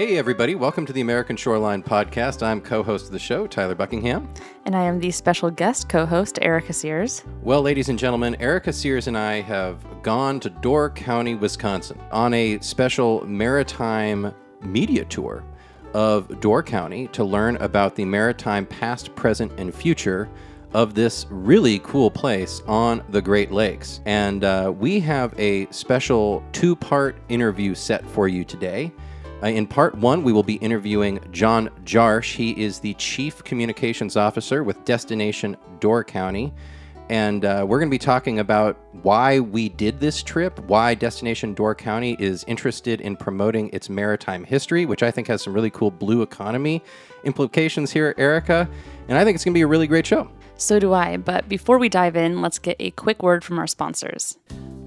Hey, everybody. Welcome to the American Shoreline Podcast. I'm co host of the show, Tyler Buckingham. And I am the special guest co host, Erica Sears. Well, ladies and gentlemen, Erica Sears and I have gone to Door County, Wisconsin on a special maritime media tour of Door County to learn about the maritime past, present, and future of this really cool place on the Great Lakes. And uh, we have a special two part interview set for you today. Uh, in part one, we will be interviewing John Jarosh. He is the Chief Communications Officer with Destination Door County. And uh, we're going to be talking about why we did this trip, why Destination Door County is interested in promoting its maritime history, which I think has some really cool blue economy implications here, Erica. And I think it's going to be a really great show. So do I. But before we dive in, let's get a quick word from our sponsors.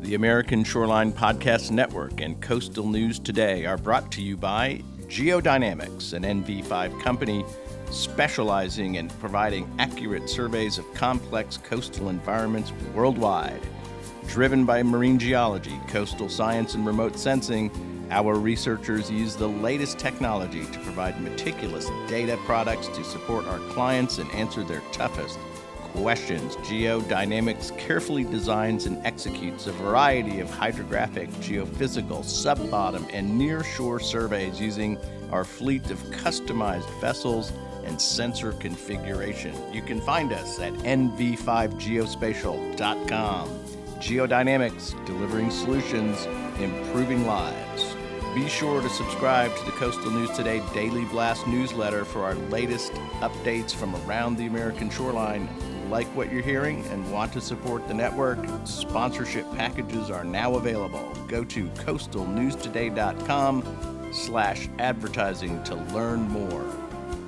The American Shoreline Podcast Network and Coastal News Today are brought to you by Geodynamics, an NV5 company specializing in providing accurate surveys of complex coastal environments worldwide. Driven by marine geology, coastal science, and remote sensing, our researchers use the latest technology to provide meticulous data products to support our clients and answer their toughest questions. Geodynamics carefully designs and executes a variety of hydrographic, geophysical, sub-bottom, and near-shore surveys using our fleet of customized vessels and sensor configuration. You can find us at nv5geospatial.com. Geodynamics, delivering solutions, improving lives. Be sure to subscribe to the Coastal News Today Daily Blast newsletter for our latest updates from around the American shoreline. Like what you're hearing and want to support the network? Sponsorship packages are now available. Go to coastalnewstoday.com slash advertising to learn more.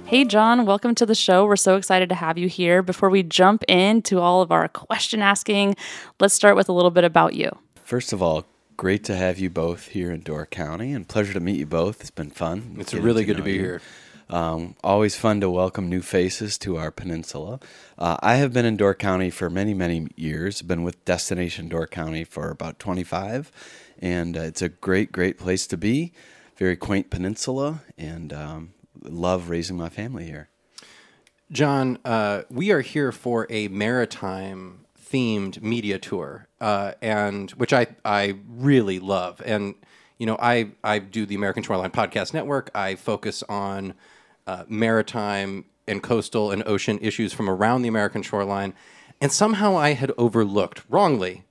Hey, John, welcome to the show. We're so excited to have you here. Before we jump into all of our question asking, let's start with a little bit about you. First of all, great to have you both here in Door County and pleasure to meet you both. It's been fun. It's really good to be you. here. Um, always fun to welcome new faces to our peninsula. Uh, I have been in Door County for many, many years. Been with Destination Door County for about 25, and uh, it's a great, great place to be. Very quaint peninsula, and um, love raising my family here. John, uh, we are here for a maritime themed media tour, uh, and which I I really love. And you know, I I do the American Shoreline Podcast Network. I focus on uh, maritime and coastal and ocean issues from around the American shoreline, and somehow I had overlooked wrongly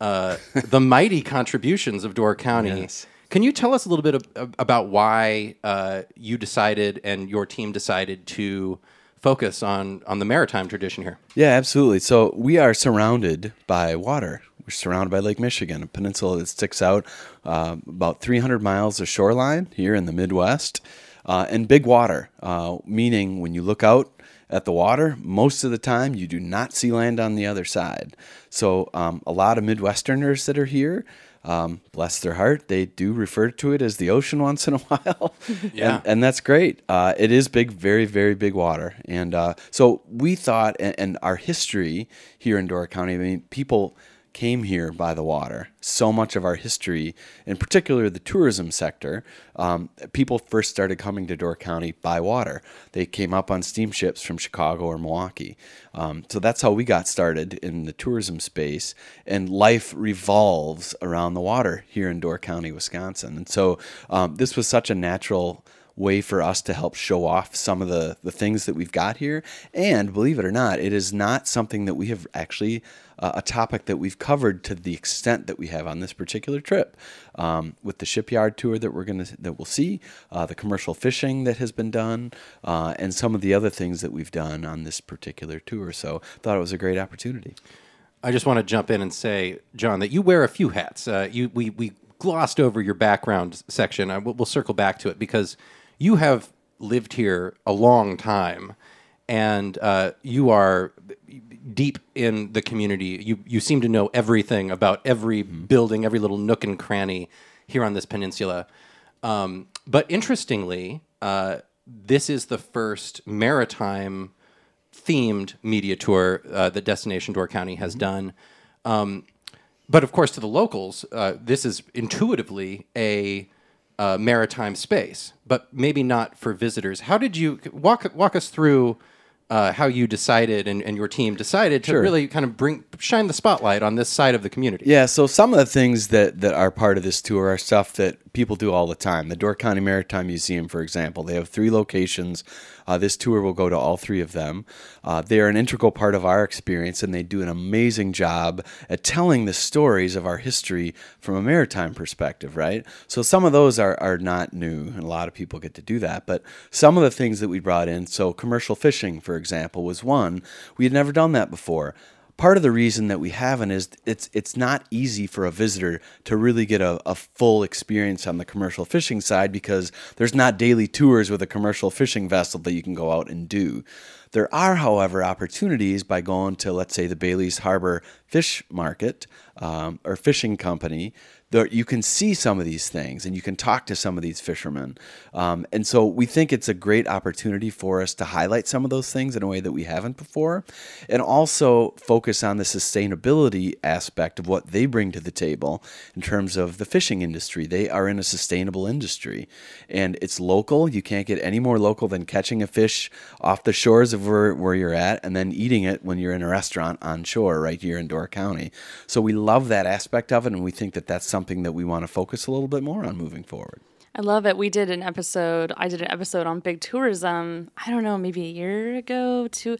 uh, the mighty contributions of Door County. Yes. Can you tell us a little bit about why uh, you decided and your team decided to focus on on the maritime tradition here? Yeah, absolutely. So we are surrounded by water. We're surrounded by Lake Michigan, a peninsula that sticks out uh, about 300 miles of shoreline here in the Midwest, uh, and big water, uh, meaning when you look out at the water, most of the time you do not see land on the other side. So um, a lot of Midwesterners that are here um, bless their heart, they do refer to it as the ocean once in a while. yeah. And, and, that's great. Uh, it is big, very, very big water. And uh, so we thought, and, and, our history here in Door County, I mean, people came here by the water. So much of our history, in particular the tourism sector, um, people first started coming to Door County by water. They came up on steamships from Chicago or Milwaukee. Um, so that's how we got started in the tourism space. And life revolves around the water here in Door County, Wisconsin. And so um, this was such a natural way for us to help show off some of the, the things that we've got here. And believe it or not, it is not something that we have actually uh, a topic that we've covered to the extent that we have on this particular trip. Um, with the shipyard tour that we're gonna that we'll see, uh, the commercial fishing that has been done, uh, and some of the other things that we've done on this particular tour. So thought it was a great opportunity. I just want to jump in and say, John, that you wear a few hats. Uh, you we we glossed over your background section. We'll circle back to it because you have lived here a long time, and uh, you are deep in the community. You you seem to know everything about every mm-hmm. building, every little nook and cranny here on this peninsula. Um, but interestingly, uh, this is the first maritime themed media tour uh, that Destination Door County has mm-hmm. done. Um, but of course, to the locals, uh, this is intuitively a uh, maritime space, but maybe not for visitors. How did you walk walk us through? Uh, how you decided and, and your team decided to Sure. really kind of bring shine the spotlight on this side of the community. Yeah, so some of the things that, that are part of this tour are stuff that people do all the time. The Door County Maritime Museum, for example, they have three locations. Uh, this tour will go to all three of them. Uh, they are an integral part of our experience, and they do an amazing job at telling the stories of our history from a maritime perspective, right? So some of those are, are not new, and a lot of people get to do that. But some of the things that we brought in, so commercial fishing, for example, was one. We had never done that before part of the reason that we haven't is it's it's not easy for a visitor to really get a, a full experience on the commercial fishing side because there's not daily tours with a commercial fishing vessel that you can go out and do. There are, however, opportunities by going to, let's say, the Bailey's Harbor Fish Market um, or fishing company. There, you can see some of these things and you can talk to some of these fishermen. Um, and so we think it's a great opportunity for us to highlight some of those things in a way that we haven't before and also focus on the sustainability aspect of what they bring to the table in terms of the fishing industry. They are in a sustainable industry and it's local. You can't get any more local than catching a fish off the shores of where, where you're at and then eating it when you're in a restaurant on shore right here in Door County. So we love that aspect of it and we think that that's something that we want to focus a little bit more on moving forward. I love it. We did an episode. I did an episode on big tourism. I don't know, maybe a year ago. Two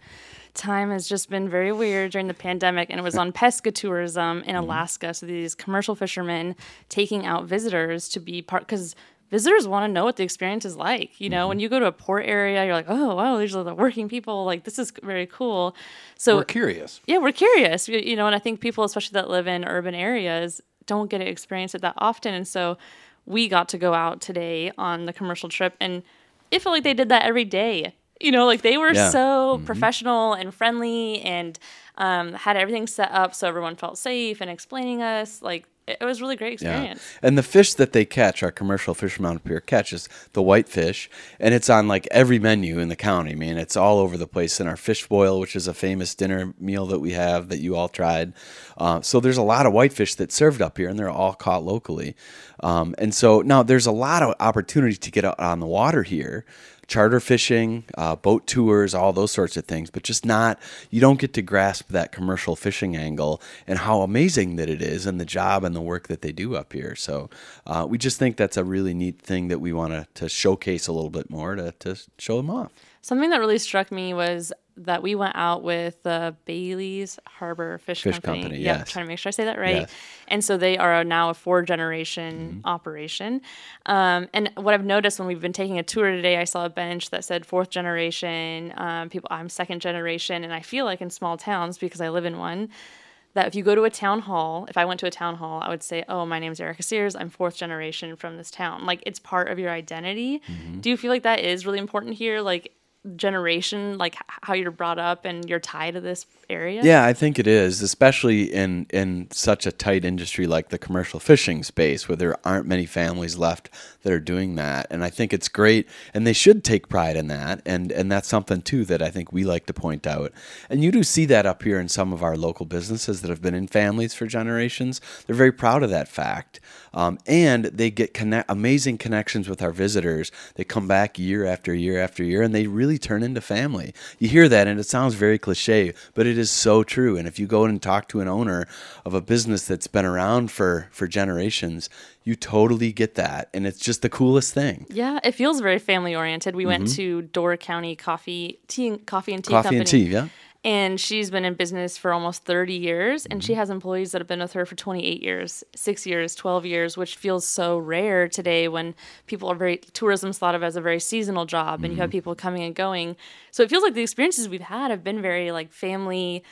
time has just been very weird during the pandemic, and it was on pesca tourism in mm-hmm. Alaska. So these commercial fishermen taking out visitors to be part because visitors want to know what the experience is like. You know, when mm-hmm. you go to a port area, you're like, oh wow, these are the working people. Like this is very cool. So We're curious. yeah, we're curious, you know, and I think people, especially that live in urban areas, don't get to experience it that often. And so we got to go out today on the commercial trip, and it felt like they did that every day. You know, like they were Yeah. so professional and friendly and um, had everything set up so everyone felt safe and explaining us. Like it, was a really great experience. Yeah. And the fish that they catch, our commercial fishermen up here catches the whitefish, and it's on like every menu in the county. I mean, it's all over the place. In our fish boil, which is a famous dinner meal that we have that you all tried. Uh, so there's a lot of whitefish that's served up here, and they're all caught locally. Um, and so now there's a lot of opportunity to get out on the water here. Charter fishing, uh, boat tours, all those sorts of things, but just not, you don't get to grasp that commercial fishing angle and how amazing that it is and the job and the work that they do up here. So uh, we just think that's a really neat thing that we want to, showcase a little bit more to, to show them off. Something that really struck me was that we went out with the Bailey's Harbor Fish, Fish Company. Company, Yep, yes. trying to make sure I say that right. Yes. And so they are now a four generation Mm-hmm. operation. Um, and what I've noticed when we've been taking a tour today, I saw a bench that said fourth generation. Um, people, I'm second generation, and I feel like in small towns because I live in one. That if you go to a town hall, if I went to a town hall, I would say, "Oh, my name's Erica Sears. I'm fourth generation from this town." Like it's part of your identity. Mm-hmm. Do you feel like that is really important here? Like generation, like how you're brought up and your tie to this area? Yeah, I think it is, especially in in such a tight industry like the commercial fishing space, where there aren't many families left that are doing that. And I think it's great, and they should take pride in that. And and that's something too that I think we like to point out. And you do see that up here in some of our local businesses that have been in families for generations. They're very proud of that fact, um, and they get connect, amazing connections with our visitors. They come back year after year after year, and they really turn into family. You hear that, and it sounds very cliche, but it is so true. And if you go and talk to an owner of a business that's been around for for generations, you totally get that, and it's just the coolest thing. Yeah, it feels very family oriented. We went to Door County Coffee Tea and Coffee and Tea Mm-hmm. Coffee Company. and tea, yeah. And she's been in business for almost 30 years, and Mm-hmm. she has employees that have been with her for 28 years, six years, 12 years, which feels so rare today when people are very, tourism's thought of as a very seasonal job, and you Mm-hmm. have people coming and going. So it feels like the experiences we've had have been very like family.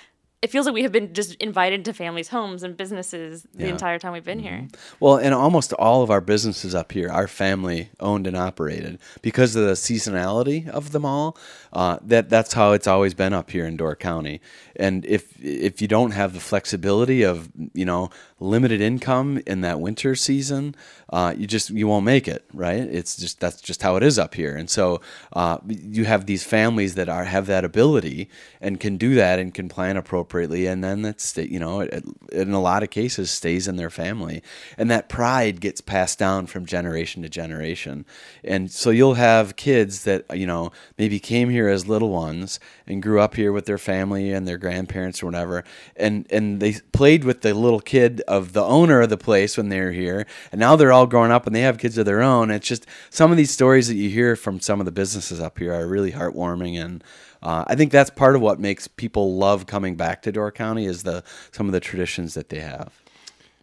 It feels like we have been just invited to families' homes and businesses the Yeah. entire time we've been here. Well, and almost all of our businesses up here are family owned and operated because of the seasonality of them all. Uh, that that's how it's always been up here in Door County. And if if you don't have the flexibility of you know limited income in that winter season, uh, you just you won't make it, right? It's just that's just how it is up here, and so uh, you have these families that are have that ability and can do that and can plan appropriately, and then that's you know it, in a lot of cases stays in their family, and that pride gets passed down from generation to generation, and so you'll have kids that you know maybe came here as little ones and grew up here with their family and their grandparents or whatever, and and they played with the little kid of the owner of the place when they were here, and now they're all grown up and they have kids of their own. It's just some of these stories that you hear from some of the businesses up here are really heartwarming, and uh, I think that's part of what makes people love coming back to Door County is the some of the traditions that they have.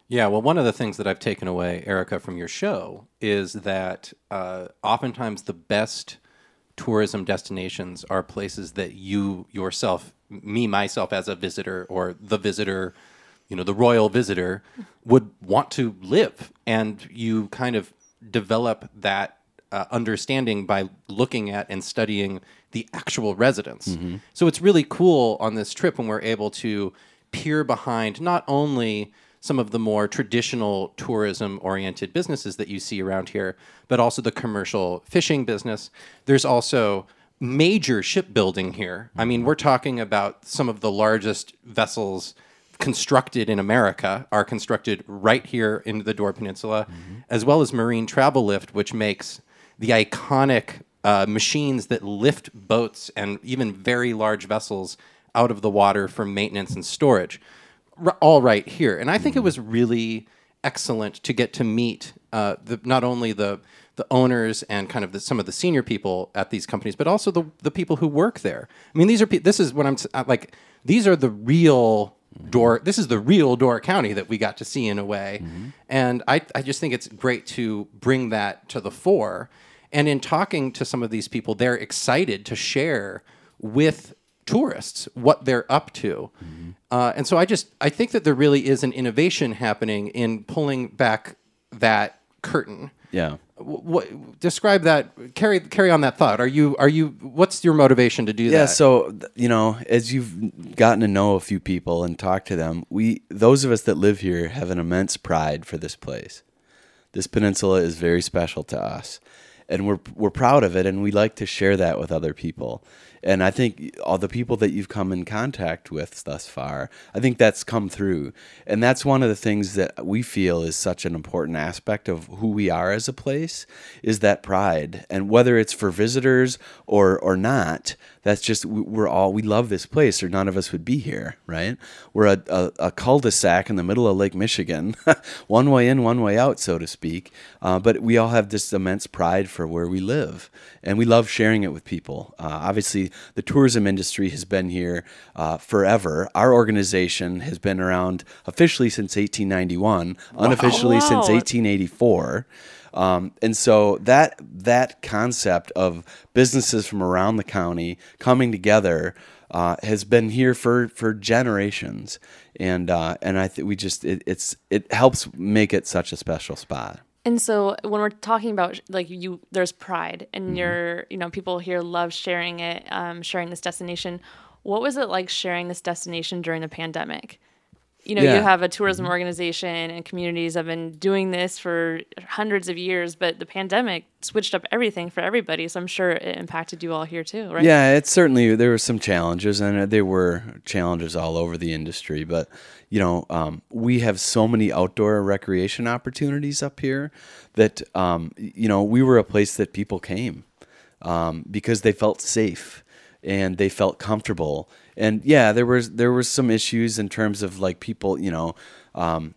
Yeah, well, one of the things that I've taken away, Erica, from your show is that uh, oftentimes the best tourism destinations are places that you yourself, me myself as a visitor, or the visitor you know the royal visitor would want to live. And you kind of develop that uh, understanding by looking at and studying the actual residents mm-hmm. so it's really cool on this trip when we're able to peer behind not only some of the more traditional tourism oriented businesses that you see around here but also the commercial fishing business. There's also major shipbuilding here. I mean we're talking about some of the largest vessels constructed in America are constructed right here in the Door Peninsula, mm-hmm. as well as Marine Travelift, which makes the iconic uh, machines that lift boats and even very large vessels out of the water for maintenance and storage, r- all right here. And I think mm-hmm. it was really excellent to get to meet uh, the, not only the the owners and kind of the, some of the senior people at these companies, but also the the people who work there. I mean, these are pe- this is what I'm like. These are the real Door. This is the real Door County that we got to see in a way, mm-hmm. and I I just think it's great to bring that to the fore. And in talking to some of these people, they're excited to share with tourists what they're up to. Mm-hmm. Uh, and so I just I think that there really is an innovation happening in pulling back that curtain. Yeah what describe that carry carry on that thought. Are you are you what's your motivation to do yeah, that? yeah so you know as you've gotten to know a few people and talk to them we those of us that live here have an immense pride for this place. This peninsula is very special to us and we're we're proud of it and we like to share that with other people and I think all the people that you've come in contact with thus far, I think that's come through. And that's one of the things that we feel is such an important aspect of who we are as a place is that pride. And whether it's for visitors or or not, that's just we're all we love this place or none of us would be here right we're a, a, a cul-de-sac in the middle of lake michigan one way in one way out so to speak uh, but we all have this immense pride for where we live and we love sharing it with people uh, obviously the tourism industry has been here uh, forever our organization has been around officially since 1891 unofficially wow. since 1884 um, and so that that concept of businesses from around the county coming together uh, has been here for for generations, and uh, and I think we just it, it's it helps make it such a special spot. And so when we're talking about like you, there's pride, and mm-hmm. you're you know people here love sharing it, um, sharing this destination. What was it like sharing this destination during the pandemic? You know, yeah. you have a tourism mm-hmm. organization and communities have been doing this for hundreds of years, but the pandemic switched up everything for everybody. So I'm sure it impacted you all here too, right? Yeah, it's certainly there were some challenges, and there were challenges all over the industry. But you know, um, we have so many outdoor recreation opportunities up here that um, you know we were a place that people came um, because they felt safe and they felt comfortable and yeah, there was there was some issues in terms of like people, you know, um,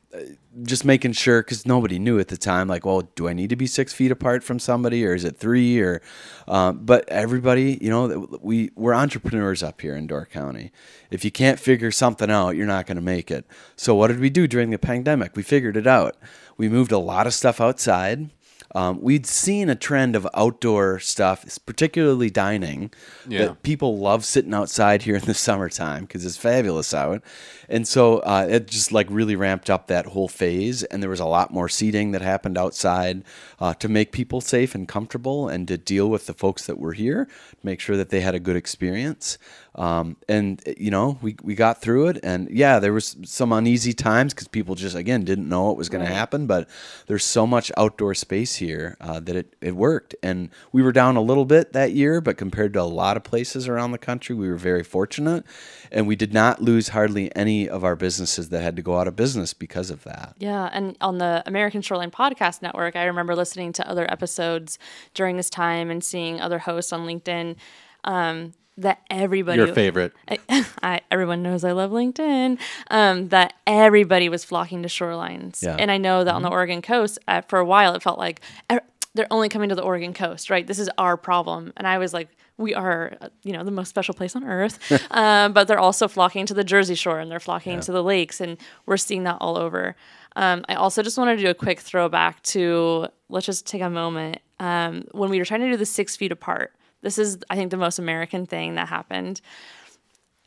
just making sure because nobody knew at the time. Like, well, do I need to be six feet apart from somebody, or is it three? Or, um, but everybody, you know, we we're entrepreneurs up here in Door County. If you can't figure something out, you're not going to make it. So what did we do during the pandemic? We figured it out. We moved a lot of stuff outside. Um, we'd seen a trend of outdoor stuff, particularly dining. Yeah. That people love sitting outside here in the summertime because it's fabulous out, and so uh, it just like really ramped up that whole phase. And there was a lot more seating that happened outside uh, to make people safe and comfortable, and to deal with the folks that were here, make sure that they had a good experience. Um, and you know, we, we got through it, and yeah, there was some uneasy times because people just again didn't know what was going to happen. But there's so much outdoor space here uh, that it, it worked, and we were down a little bit that year, but compared to a lot of places around the country, we were very fortunate, and we did not lose hardly any of our businesses that had to go out of business because of that. Yeah, and on the American Shoreline Podcast Network, I remember listening to other episodes during this time and seeing other hosts on LinkedIn. Um, that everybody Your favorite. I, I, everyone knows I love LinkedIn. Um, that everybody was flocking to shorelines, Yeah. and I know that on the Oregon coast, uh, for a while, it felt like er, they're only coming to the Oregon coast, right? This is our problem, and I was like, we are, uh, you know, the most special place on earth. um, but they're also flocking to the Jersey Shore, and they're flocking to the lakes, and we're seeing that all over. Um, I also just wanted to do a quick throwback to let's just take a moment um, when we were trying to do the six feet apart. This is, I think, the most American thing that happened.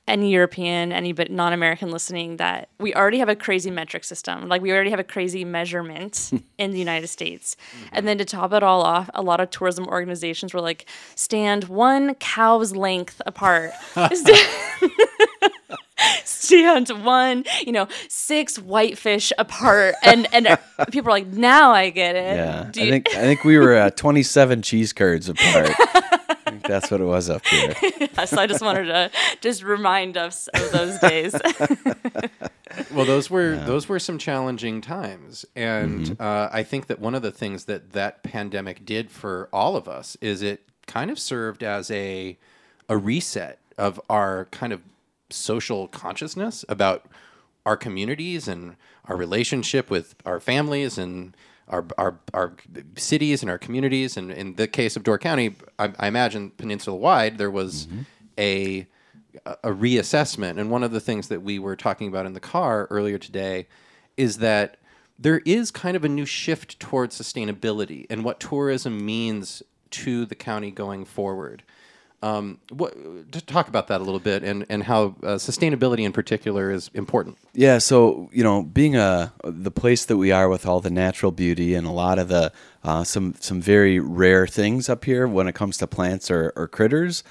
Any European, any but non-American listening, that we already have a crazy metric system. Like we already have a crazy measurement in the United States. And then to top it all off, a lot of tourism organizations were like, stand one cow's length apart. stand one, you know, six whitefish apart, and and people are like, now I get it. Yeah, I think I think we were uh, 27 cheese curds apart. I think that's what it was up here. so I just wanted to just remind us of those days. Well, those were those were some challenging times, and Mm-hmm. uh, I think that one of the things that that pandemic did for all of us is it kind of served as a a reset of our kind of social consciousness about our communities and our relationship with our families and our our, our cities and our communities. And in the case of Door County, I, I imagine peninsula wide, there was mm-hmm. a a reassessment. And one of the things that we were talking about in the car earlier today is that there is kind of a new shift towards sustainability and what tourism means to the county going forward. Um, what, to talk about that a little bit and, and how uh, sustainability in particular is important. Yeah, so you know, being a the place that we are with all the natural beauty and a lot of the uh, some some very rare things up here when it comes to plants or, or critters,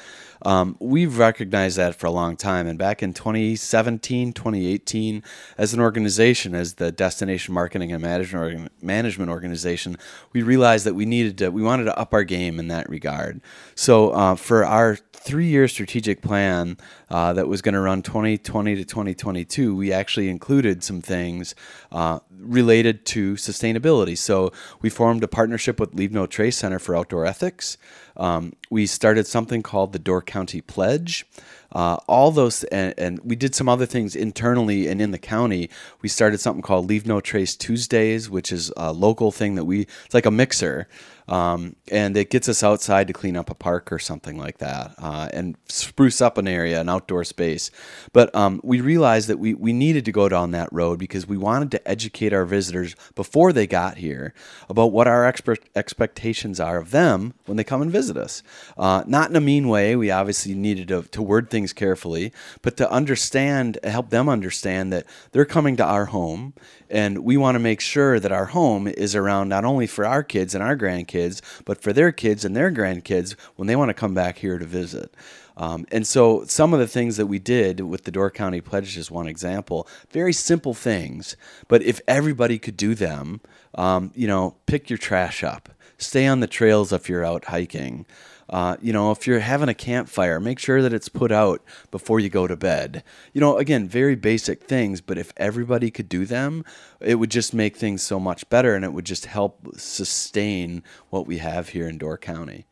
um, we've recognized that for a long time. And back in 2017, 2018, as an organization, as the destination marketing and management management organization, we realized that we needed to we wanted to up our game in that regard. So uh, for our three year strategic plan uh, that was going to run 2020 to 2022, we actually included some things uh, related to sustainability. So we formed a partnership with Leave No Trace Center for Outdoor Ethics. Um, we started something called the Door County Pledge. Uh, all those, and, and we did some other things internally and in the county. We started something called Leave No Trace Tuesdays, which is a local thing that we, it's like a mixer. Um, and it gets us outside to clean up a park or something like that uh, and spruce up an area, an outdoor space. But um, we realized that we, we needed to go down that road because we wanted to educate our visitors before they got here about what our expe- expectations are of them when they come and visit us. Uh, not in a mean way. We obviously needed to, to word things carefully, but to understand, help them understand that they're coming to our home and we want to make sure that our home is around not only for our kids and our grandkids, but for their kids and their grandkids when they want to come back here to visit. Um, and so, some of the things that we did with the Door County Pledge is one example. Very simple things, but if everybody could do them, um, you know, pick your trash up, stay on the trails if you're out hiking. Uh, you know, if you're having a campfire, make sure that it's put out before you go to bed. You know, again, very basic things, but if everybody could do them, it would just make things so much better and it would just help sustain what we have here in Door County.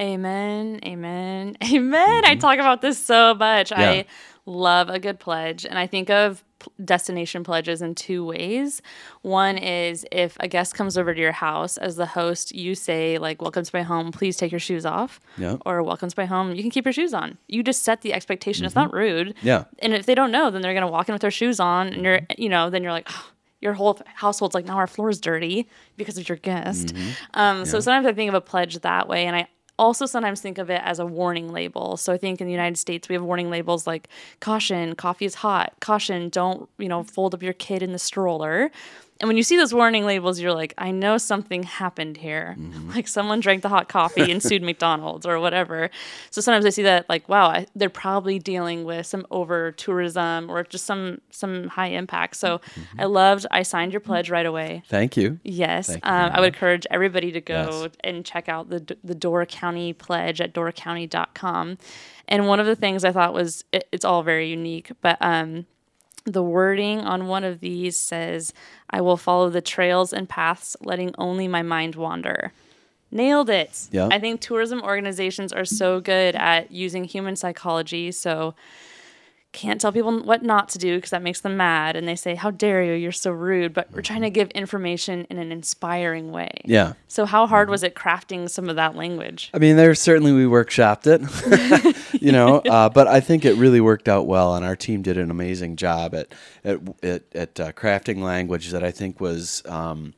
Amen. Amen. Amen. I talk about this so much. Mm-hmm. Yeah. I love a good pledge. And I think of destination pledges in two ways. One is if a guest comes over to your house, as the host, you say, like, welcome to my home, please take your shoes off. Yeah. Or welcome to my home, you can keep your shoes on. You just set the expectation. It's not rude. Mm-hmm. Yeah. And if they don't know, then they're going to walk in with their shoes on. And you're, you know, then you're like, "Oh, your whole household's like, now our floor's dirty because of your guest. Um, So sometimes I think of a pledge that way. And I also sometimes think of it as a warning label. So I think in the United States we have warning labels like caution, coffee is hot, caution, don't, you know, fold up your kid in the stroller. And when you see those warning labels, you're like, I know something happened here. Like someone drank the hot coffee and sued McDonald's or whatever. So sometimes I see that, like, wow, I, they're probably dealing with some over tourism or just some some high impact. So I loved. I signed your pledge right away. Thank you. Yes, Thank you um, very I would encourage everybody to go Yes. and check out the the Door County pledge at doorcounty.com. And one of the things I thought was it, it's all very unique, but um, the wording on one of these says, "I will follow the trails and paths, letting only my mind wander." Nailed it. Yeah. I think tourism organizations are so good at using human psychology. So can't tell people what not to do because that makes them mad and they say how dare you you're so rude but we're trying to give information in an inspiring way Yeah. so how hard was it crafting some of that language I mean, there's certainly we workshopped it, you know, uh, but I think it really worked out well, and our team did an amazing job at at at, at uh, crafting language that I think was. Um,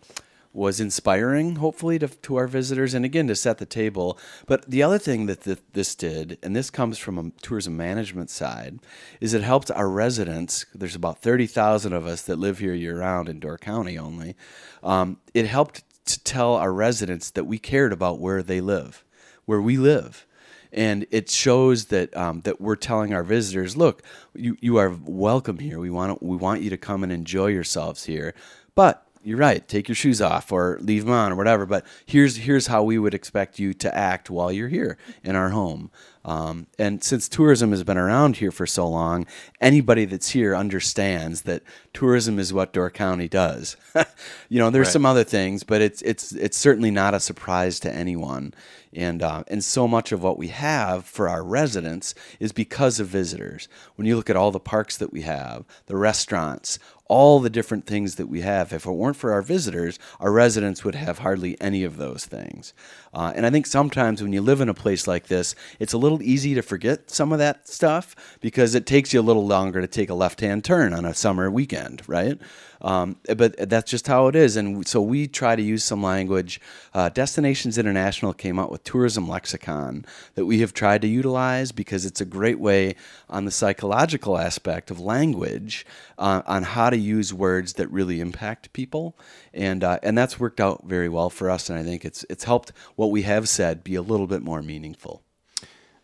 was inspiring, hopefully, to, to our visitors, and again to set the table. But the other thing that th- this did, and this comes from a tourism management side, is it helped our residents. There's about thirty thousand of us that live here year round in Door County only. Um, it helped to tell our residents that we cared about where they live, where we live. And it shows that um, that we're telling our visitors, look, you, you are welcome here. We want we want you to come and enjoy yourselves here. But you're right. Take your shoes off or leave them on or whatever. But here's here's how we would expect you to act while you're here in our home. Um, and since tourism has been around here for so long, anybody that's here understands that tourism is what Door County does. you know, there's Right. some other things, but it's it's it's certainly not a surprise to anyone. And uh, and so much of what we have for our residents is because of visitors. When you look at all the parks that we have, the restaurants, all the different things that we have, if it weren't for our visitors, our residents would have hardly any of those things. Uh, and I think sometimes when you live in a place like this, it's a little easy to forget some of that stuff because it takes you a little longer to take a left hand turn on a summer weekend, right? Um, but that's just how it is. And so we try to use some language. Uh, Destinations International came out with Tourism Lexicon that we have tried to utilize because it's a great way on the psychological aspect of language uh, on how to use words that really impact people. And, uh, and that's worked out very well for us. And I think it's, it's helped what we have said be a little bit more meaningful.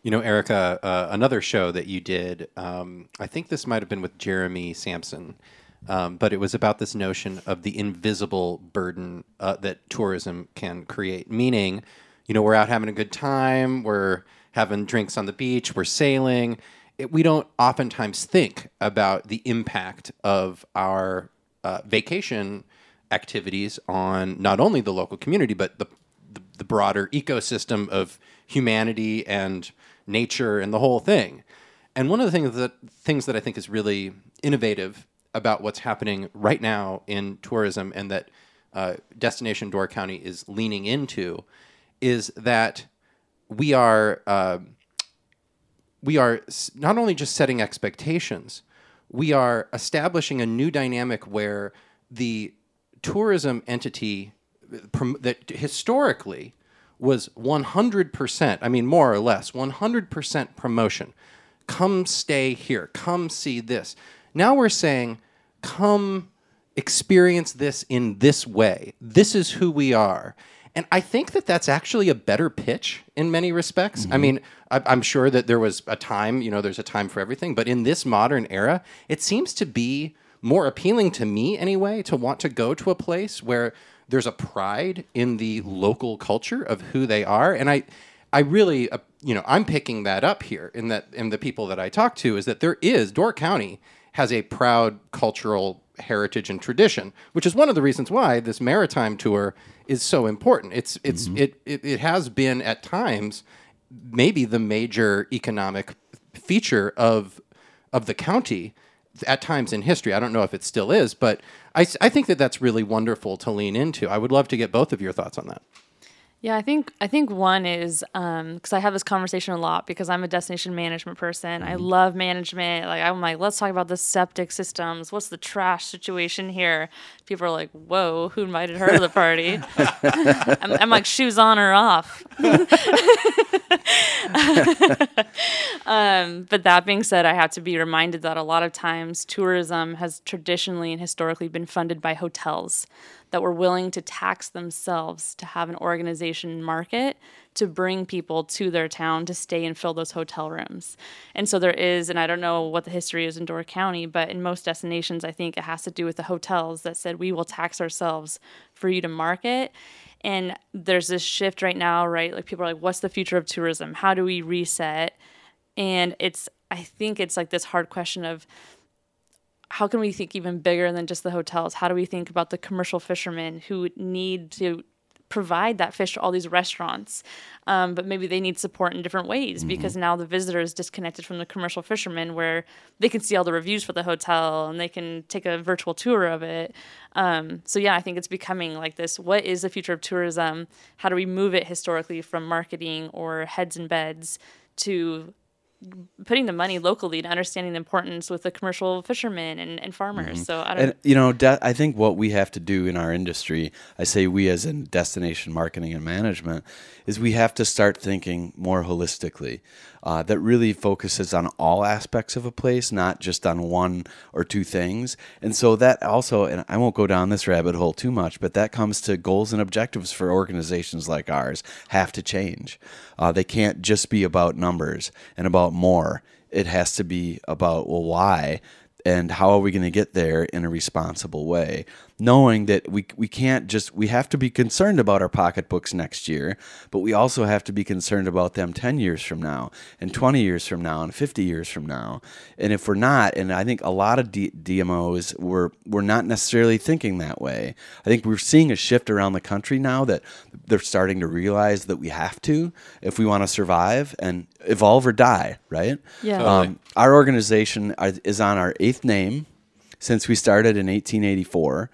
You know, Erica, uh, another show that you did, um, I think this might have been with Jeremy Sampson, um, but it was about this notion of the invisible burden uh, that tourism can create. Meaning, you know, we're out having a good time, we're having drinks on the beach, we're sailing. It, we don't oftentimes think about the impact of our uh, vacation activities on not only the local community, but the the, the broader ecosystem of humanity and nature and the whole thing. And one of the things that things that I think is really innovative about what's happening right now in tourism and that uh, Destination Door County is leaning into is that we are uh, we are not only just setting expectations, we are establishing a new dynamic where the tourism entity that historically was 100%, I mean, more or less, 100% promotion. Come stay here. Come see this. Now we're saying, come experience this in this way. This is who we are. And I think that that's actually a better pitch in many respects. I mean, I, I'm sure that there was a time, you know, there's a time for everything, but in this modern era, it seems to be more appealing to me anyway to want to go to a place where there's a pride in the local culture of who they are. And I, I really, uh, you know, I'm picking that up here in that, in the people that I talk to is that there is, Door County has a proud cultural heritage and tradition, which is one of the reasons why this maritime tour is so important. It's it's mm-hmm. it, it it has been at times maybe the major economic feature of of the county at times in history. I don't know if it still is, but I, I think that that's really wonderful to lean into. I would love to get both of your thoughts on that. Yeah, I think I think one is because I have this conversation a lot because I'm a destination management person. I love management. Like I'm like, let's talk about the septic systems. What's the trash situation here? People are like, whoa, who invited her to the party? I'm, I'm like, shoes on or off. um, but that being said, I have to be reminded that a lot of times tourism has traditionally and historically been funded by hotels that were willing to tax themselves to have an organization market to bring people to their town to stay and fill those hotel rooms. And so there is, and I don't know what the history is in Door County, but in most destinations, I think it has to do with the hotels that said, we will tax ourselves for you to market. And there's this shift right now, right? Like people are like, what's the future of tourism? How do we reset? And it's, I think it's like this hard question of how can we think even bigger than just the hotels? How do we think about the commercial fishermen who need to provide that fish to all these restaurants, um, but maybe they need support in different ways mm-hmm. because now the visitor is disconnected from the commercial fishermen where they can see all the reviews for the hotel and they can take a virtual tour of it. Um, so yeah, I think it's becoming like this. What is the future of tourism? How do we move it historically from marketing or heads and beds to putting the money locally to understanding the importance with the commercial fishermen and, and farmers. Mm-hmm. So I don't. And you know, de- I think what we have to do in our industry, I say we as in destination marketing and management, is we have to start thinking more holistically uh, that really focuses on all aspects of a place, not just on one or two things. And so that also, and I won't go down this rabbit hole too much, but that comes to goals and objectives for organizations like ours have to change. Uh, they can't just be about numbers and about more. It has to be about, well, why? and how are we going to get there in a responsible way knowing that we, we can't just we have to be concerned about our pocketbooks next year but we also have to be concerned about them 10 years from now and 20 years from now and 50 years from now. And if we're not and i think a lot of D- dmos we're, we're not necessarily thinking that way. I think we're seeing a shift around the country now that they're starting to realize that we have to if we want to survive and evolve or die right? Yeah. Um, our organization is on our eighth name since we started in 1884.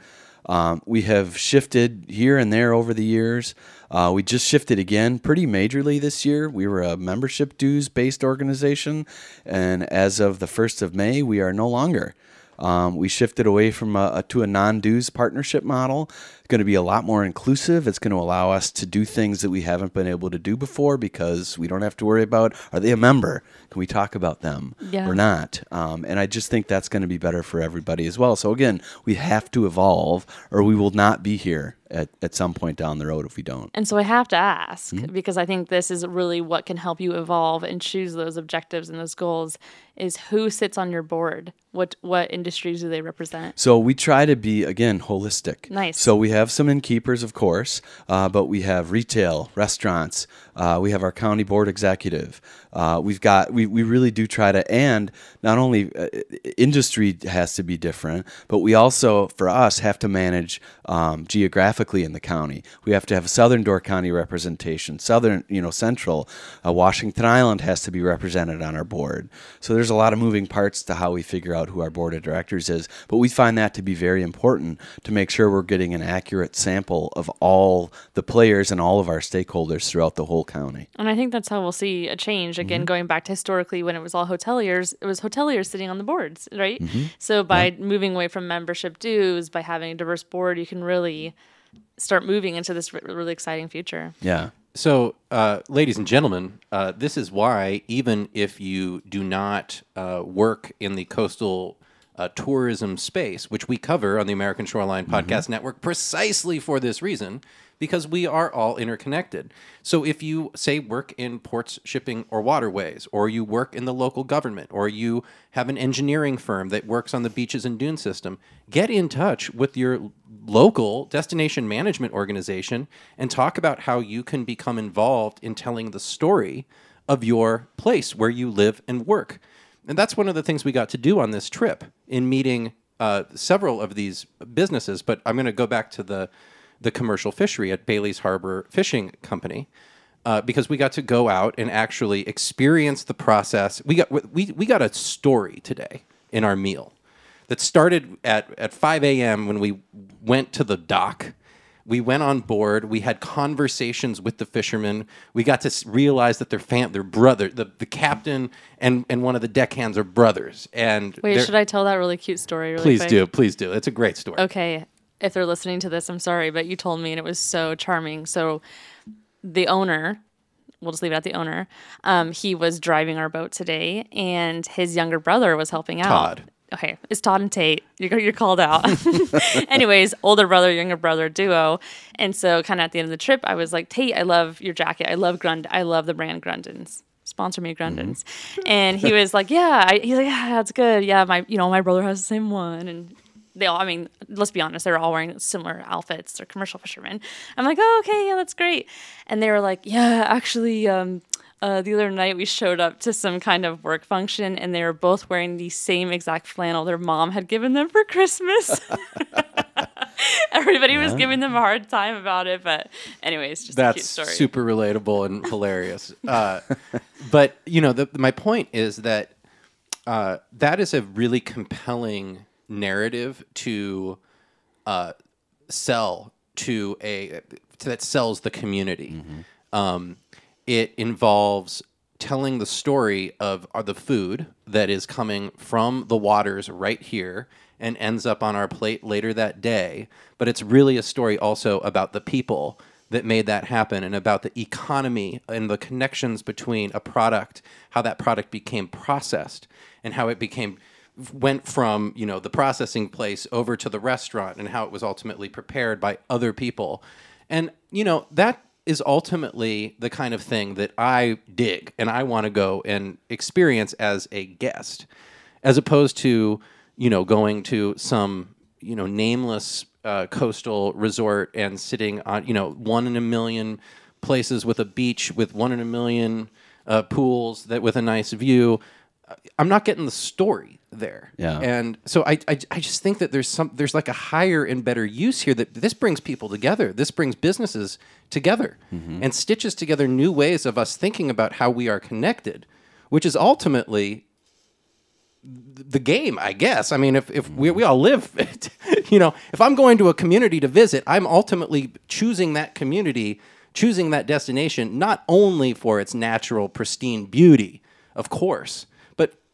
Um, we have shifted here and there over the years. Uh, we just shifted again pretty majorly this year. We were a membership dues based organization, and as of the 1st of May, we are no longer. Um, we shifted away from a, a to a non-dues partnership model. It's going to be a lot more inclusive. It's going to allow us to do things that we haven't been able to do before because we don't have to worry about are they a member? Can we talk about them yeah. or not? Um, and I just think that's going to be better for everybody as well. So again, we have to evolve, or we will not be here at, at some point down the road if we don't. And so I have to ask mm-hmm. because I think this is really what can help you evolve and choose those objectives and those goals is who sits on your board? What what industries do they represent? So we try to be again holistic. Nice. So we have some innkeepers, of course, uh, but we have retail, restaurants. Uh, we have our county board executive. Uh, we've got we, we really do try to and not only uh, industry has to be different, but we also for us have to manage um, geographically in the county. We have to have a Southern Door County representation. Southern, you know, Central, uh, Washington Island has to be represented on our board. So there's a lot of moving parts to how we figure out who our board of directors is, but we find that to be very important to make sure we're getting an accurate sample of all the players and all of our stakeholders throughout the whole county. And I think that's how we'll see a change again, mm-hmm. going back to historically when it was all hoteliers, it was hoteliers sitting on the boards, right? Mm-hmm. So by yeah. moving away from membership dues, by having a diverse board, you can really start moving into this really exciting future. Yeah. So, uh, ladies and gentlemen, uh, this is why even if you do not uh, work in the coastal uh, tourism space, which we cover on the American Shoreline mm-hmm. Podcast Network precisely for this reason, because we are all interconnected. So if you say work in ports, shipping, or waterways, or you work in the local government, or you have an engineering firm that works on the beaches and dune system, get in touch with your local destination management organization and talk about how you can become involved in telling the story of your place where you live and work. And that's one of the things we got to do on this trip in meeting uh, several of these businesses. But I'm going to go back to the the commercial fishery at Bailey's Harbor Fishing Company. Uh, because we got to go out and actually experience the process. We got we, we got a story today in our meal that started at, at 5 a.m. when we went to the dock We went on board. We had conversations with the fishermen. We got to realize that their fam, their brother, the, the captain and, and one of the deckhands are brothers. And Wait, should I tell that really cute story? Really Please quick? do, please do. It's a great story. Okay, if they're listening to this, I'm sorry, but you told me and it was so charming. So the owner, we'll just leave it at the owner. Um, he was driving our boat today, and his younger brother was helping out. Todd. Okay, it's Todd and Tate. You're, you're called out. Anyways, older brother, younger brother duo. And so, kind of at the end of the trip, I was like, Tate, I love your jacket. I love Grund. I love the brand Grundens. Sponsor me, Grundens. And he was like, Yeah. I, he's like, Yeah, that's good. Yeah, my you know my brother has the same one, and they all. I mean, let's be honest, they're all wearing similar outfits. They're commercial fishermen. I'm like, Oh, okay, yeah, that's great. And they were like, Yeah, actually. um uh, the other night we showed up to some kind of work function and they were both wearing the same exact flannel their mom had given them for Christmas. Everybody was giving them a hard time about it, but anyways, just a cute That's story. super relatable and hilarious. Uh, but you know, the, my point is that uh, that is a really compelling narrative to uh, sell to a to, that sells the community. Um, it involves telling the story of uh, the food that is coming from the waters right here and ends up on our plate later that day. But it's really a story also about the people that made that happen and about the economy and the connections between a product, how that product became processed and how it became went from, you know, the processing place over to the restaurant and how it was ultimately prepared by other people. And you know, that is ultimately the kind of thing that I dig and I want to go and experience as a guest, as opposed to, you know, going to some, you know, nameless uh, coastal resort and sitting on, you know, one in a million places with a beach with one in a million uh, pools that with a nice view. I'm not getting the story there. Yeah. And so I, I, I just think that there's some there's like a higher and better use here that this brings people together. This brings businesses together mm-hmm. and stitches together new ways of us thinking about how we are connected, which is ultimately the game, I guess. I mean, if, if we, we all live, you know, if I'm going to a community to visit, I'm ultimately choosing that community, choosing that destination, not only for its natural, pristine beauty, of course,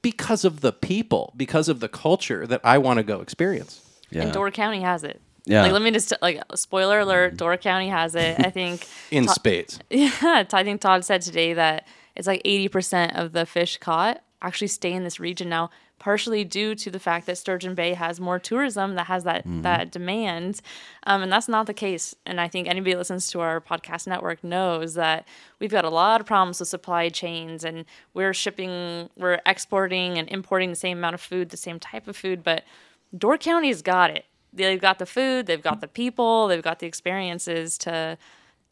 because of the people, because of the culture that I want to go experience. Yeah. And Door County has it. Yeah. Like, let me just, like, spoiler alert, mm. Door County has it. I think. In To- spades. Yeah, I think Todd said today that it's like 80% of the fish caught actually stay in this region now, partially due to the fact that Sturgeon Bay has more tourism that has that that demand, um, and that's not the case. And I think anybody that listens to our podcast network knows that we've got a lot of problems with supply chains, and we're shipping, we're exporting and importing the same amount of food, the same type of food, but Door County's got it. They've got the food, they've got the people, they've got the experiences to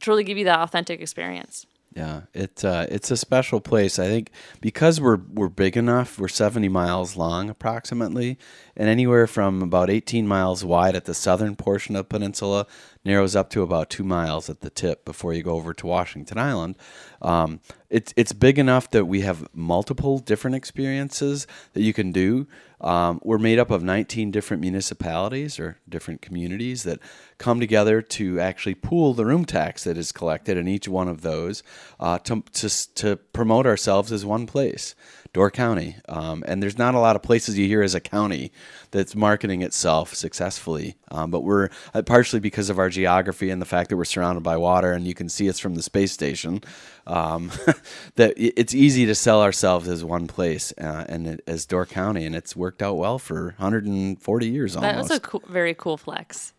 truly give you that authentic experience. Yeah, it's uh, it's a special place. I think because we're we're big enough. We're seventy miles long approximately, and anywhere from about eighteen miles wide at the southern portion of peninsula narrows up to about two miles at the tip before you go over to Washington Island. Um, it's it's big enough that we have multiple different experiences that you can do. Um, we're made up of 19 different municipalities or different communities that come together to actually pool the room tax that is collected in each one of those uh, to, to, to promote ourselves as one place, Door County. Um, and there's not a lot of places you hear as a county that's marketing itself successfully. Um, but we're uh, partially because of our geography and the fact that we're surrounded by water and you can see us from the space station. Um, that it's easy to sell ourselves as one place uh, and it, as Door County, and it's worked out well for 140 years almost. That was a cool, very cool flex.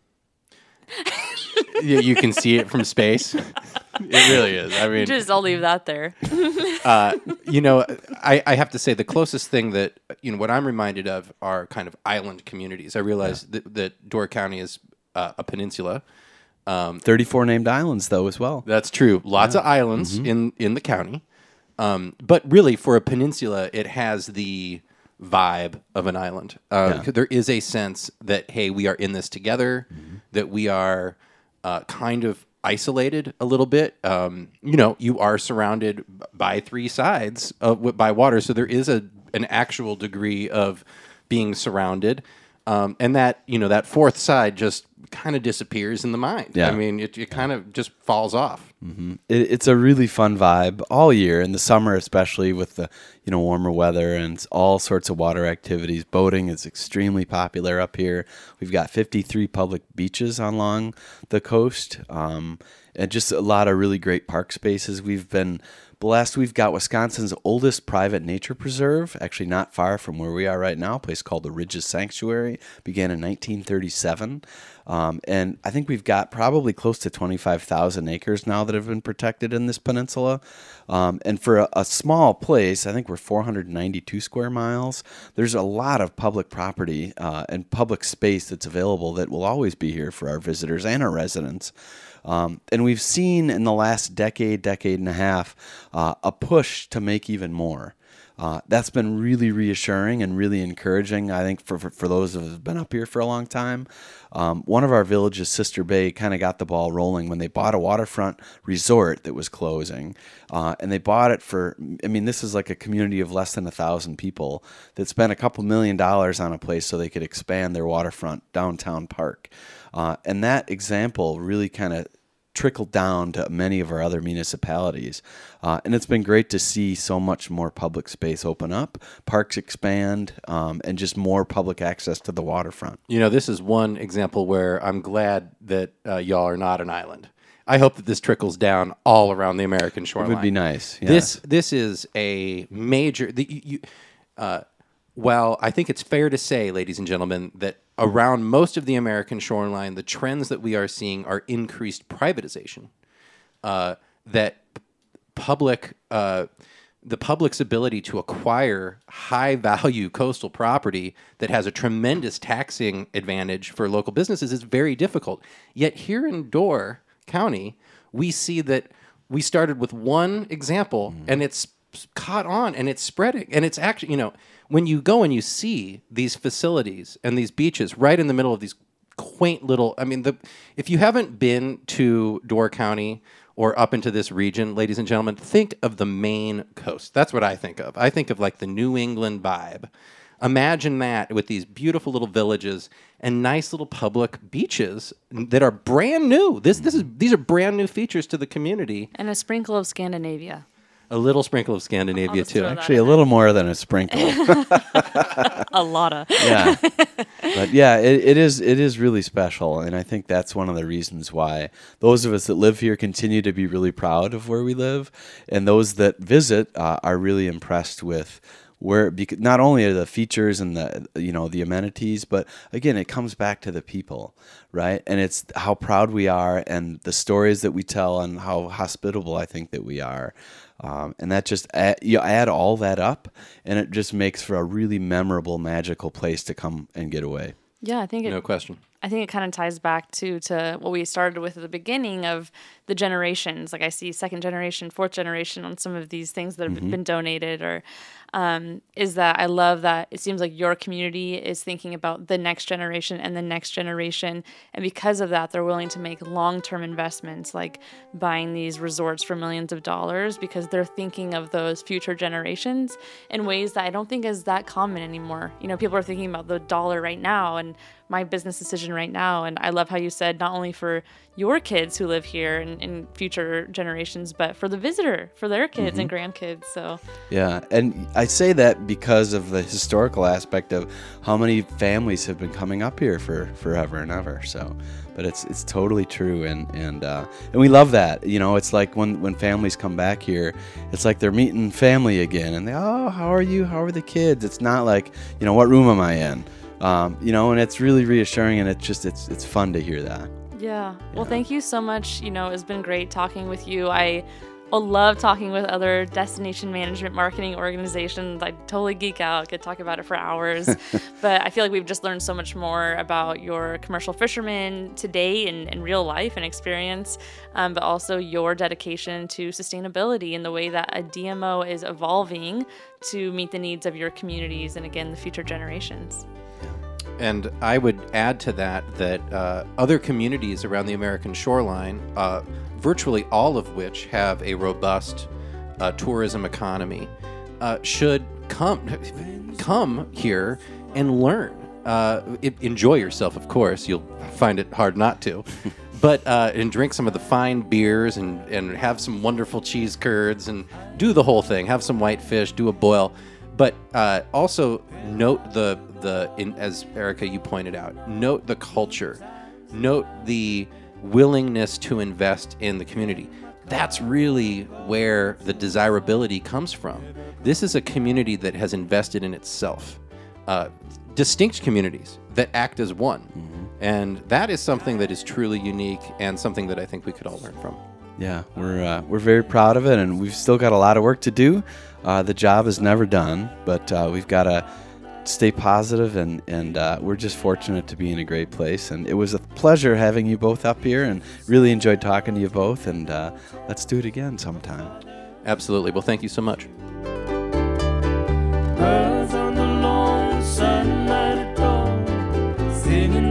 You, you can see it from space. It really is. I mean, Just I'll leave that there. you know, I, I have to say the closest thing that you know what I'm reminded of are kind of island communities. I realize that, that Door County is uh, a peninsula. 34 named islands though as well. That's true. Lots of islands in in the county, um, but really for a peninsula, it has the vibe of an island. Uh, Yeah. There is a sense that hey, we are in this together. That we are uh, kind of isolated a little bit. Um, you know, you are surrounded by three sides of by water, so there is a an actual degree of being surrounded. Um, and that you know that fourth side just kind of disappears in the mind. Yeah. I mean, it, it kind of just falls off. it, it's a really fun vibe all year in the summer especially with the you know warmer weather and all sorts of water activities boating is extremely popular up here we've got 53 public beaches along the coast um, and just a lot of really great park spaces we've been blessed we've got wisconsin's oldest private nature preserve actually not far from where we are right now a place called the ridges sanctuary began in 1937 um, and I think we've got probably close to 25,000 acres now that have been protected in this peninsula. Um, and for a, a small place, I think we're 492 square miles. There's a lot of public property uh, and public space that's available that will always be here for our visitors and our residents. Um, and we've seen in the last decade, decade and a half, uh, a push to make even more. Uh, that's been really reassuring and really encouraging, I think, for, for, for those who have been up here for a long time. Um, one of our villages, Sister Bay, kind of got the ball rolling when they bought a waterfront resort that was closing. Uh, and they bought it for, I mean, this is like a community of less than a thousand people that spent a couple million dollars on a place so they could expand their waterfront downtown park. Uh, and that example really kind of trickled down to many of our other municipalities. Uh, and it's been great to see so much more public space open up, parks expand, um, and just more public access to the waterfront. You know, this is one example where I'm glad that uh, y'all are not an island. I hope that this trickles down all around the American It shoreline. would be nice. Yeah. This this is a major. The, you, uh, well, I think it's fair to say, ladies and gentlemen, that around most of the American shoreline, the trends that we are seeing are increased privatization. Uh, that public, uh, the public's ability to acquire high value coastal property that has a tremendous taxing advantage for local businesses is very difficult. Yet here in Door County, we see that we started with one example and it's caught on and it's spreading. And it's actually you know when you go and you see these facilities and these beaches right in the middle of these quaint little i mean the if you haven't been to door county or up into this region ladies and gentlemen think of the maine coast. That's what i think of. I think of like the new england vibe. Imagine that with these beautiful little villages and nice little public beaches that are brand new. This this is these are brand new features to the community. And a sprinkle of Scandinavia. A little sprinkle of Scandinavia too. Actually, a little more than a sprinkle. A lot of. yeah but yeah it, it is it is really special and i think that's one of the reasons why those of us that live here continue to be really proud of where we live and those that visit uh, are really impressed with where because not only are the features and the you know the amenities but again it comes back to the people right and it's how proud we are and the stories that we tell and how hospitable i think that we are um, and that just add, you add all that up and it just makes for a really memorable magical place to come and get away Yeah, I think it, No question. I think it kind of ties back to to what we started with at the beginning of the generations. Like I see second generation, fourth generation on some of these things that have been donated or um, is that I love that it seems like your community is thinking about the next generation and the next generation. And because of that, they're willing to make long term investments like buying these resorts for millions of dollars because they're thinking of those future generations in ways that I don't think is that common anymore. You know, people are thinking about the dollar right now and my business decision right now. And I love how you said not only for your kids who live here and, and future generations, but for the visitor, for their kids and grandkids. So Yeah, and I say that because of the historical aspect of how many families have been coming up here for forever and ever. So, but it's it's totally true, and and uh, and we love that. You know, it's like when when families come back here, it's like they're meeting family again, and they oh how are you? How are the kids? It's not like you know what room am I in? Um, you know, and it's really reassuring, and it's just it's it's fun to hear that. Yeah. Well, thank you so much. You know, it's been great talking with you. I I love talking with other destination management marketing organizations. I totally geek out, could talk about it for hours. but I feel like we've just learned so much more about your commercial fishermen today in, in real life and experience, um, but also your dedication to sustainability and the way that a DMO is evolving to meet the needs of your communities and again, the future generations. And I would add to that that uh, other communities around the American shoreline, uh, virtually all of which have a robust uh, tourism economy, uh, should come come here and learn uh, i enjoy yourself. Of course, you'll find it hard not to. but uh, and drink some of the fine beers and and have some wonderful cheese curds and do the whole thing. Have some white fish, do a boil, but uh, also note the the in, as Erica you pointed out, note the culture, note the willingness to invest in the community. That's really where the desirability comes from. This is a community that has invested in itself. Uh, distinct communities that act as one. And that is something that is truly unique and something that I think we could all learn from. Yeah, we're uh, we're very proud of it, and we've still got a lot of work to do. Uh, the job is never done, but uh, we've got to stay positive and and uh, we're just fortunate to be in a great place. And it was a pleasure having you both up here and really enjoyed talking to you both. And uh, let's do it again sometime. Absolutely. Well thank you so much. Birds on the sunlight at dawn, singing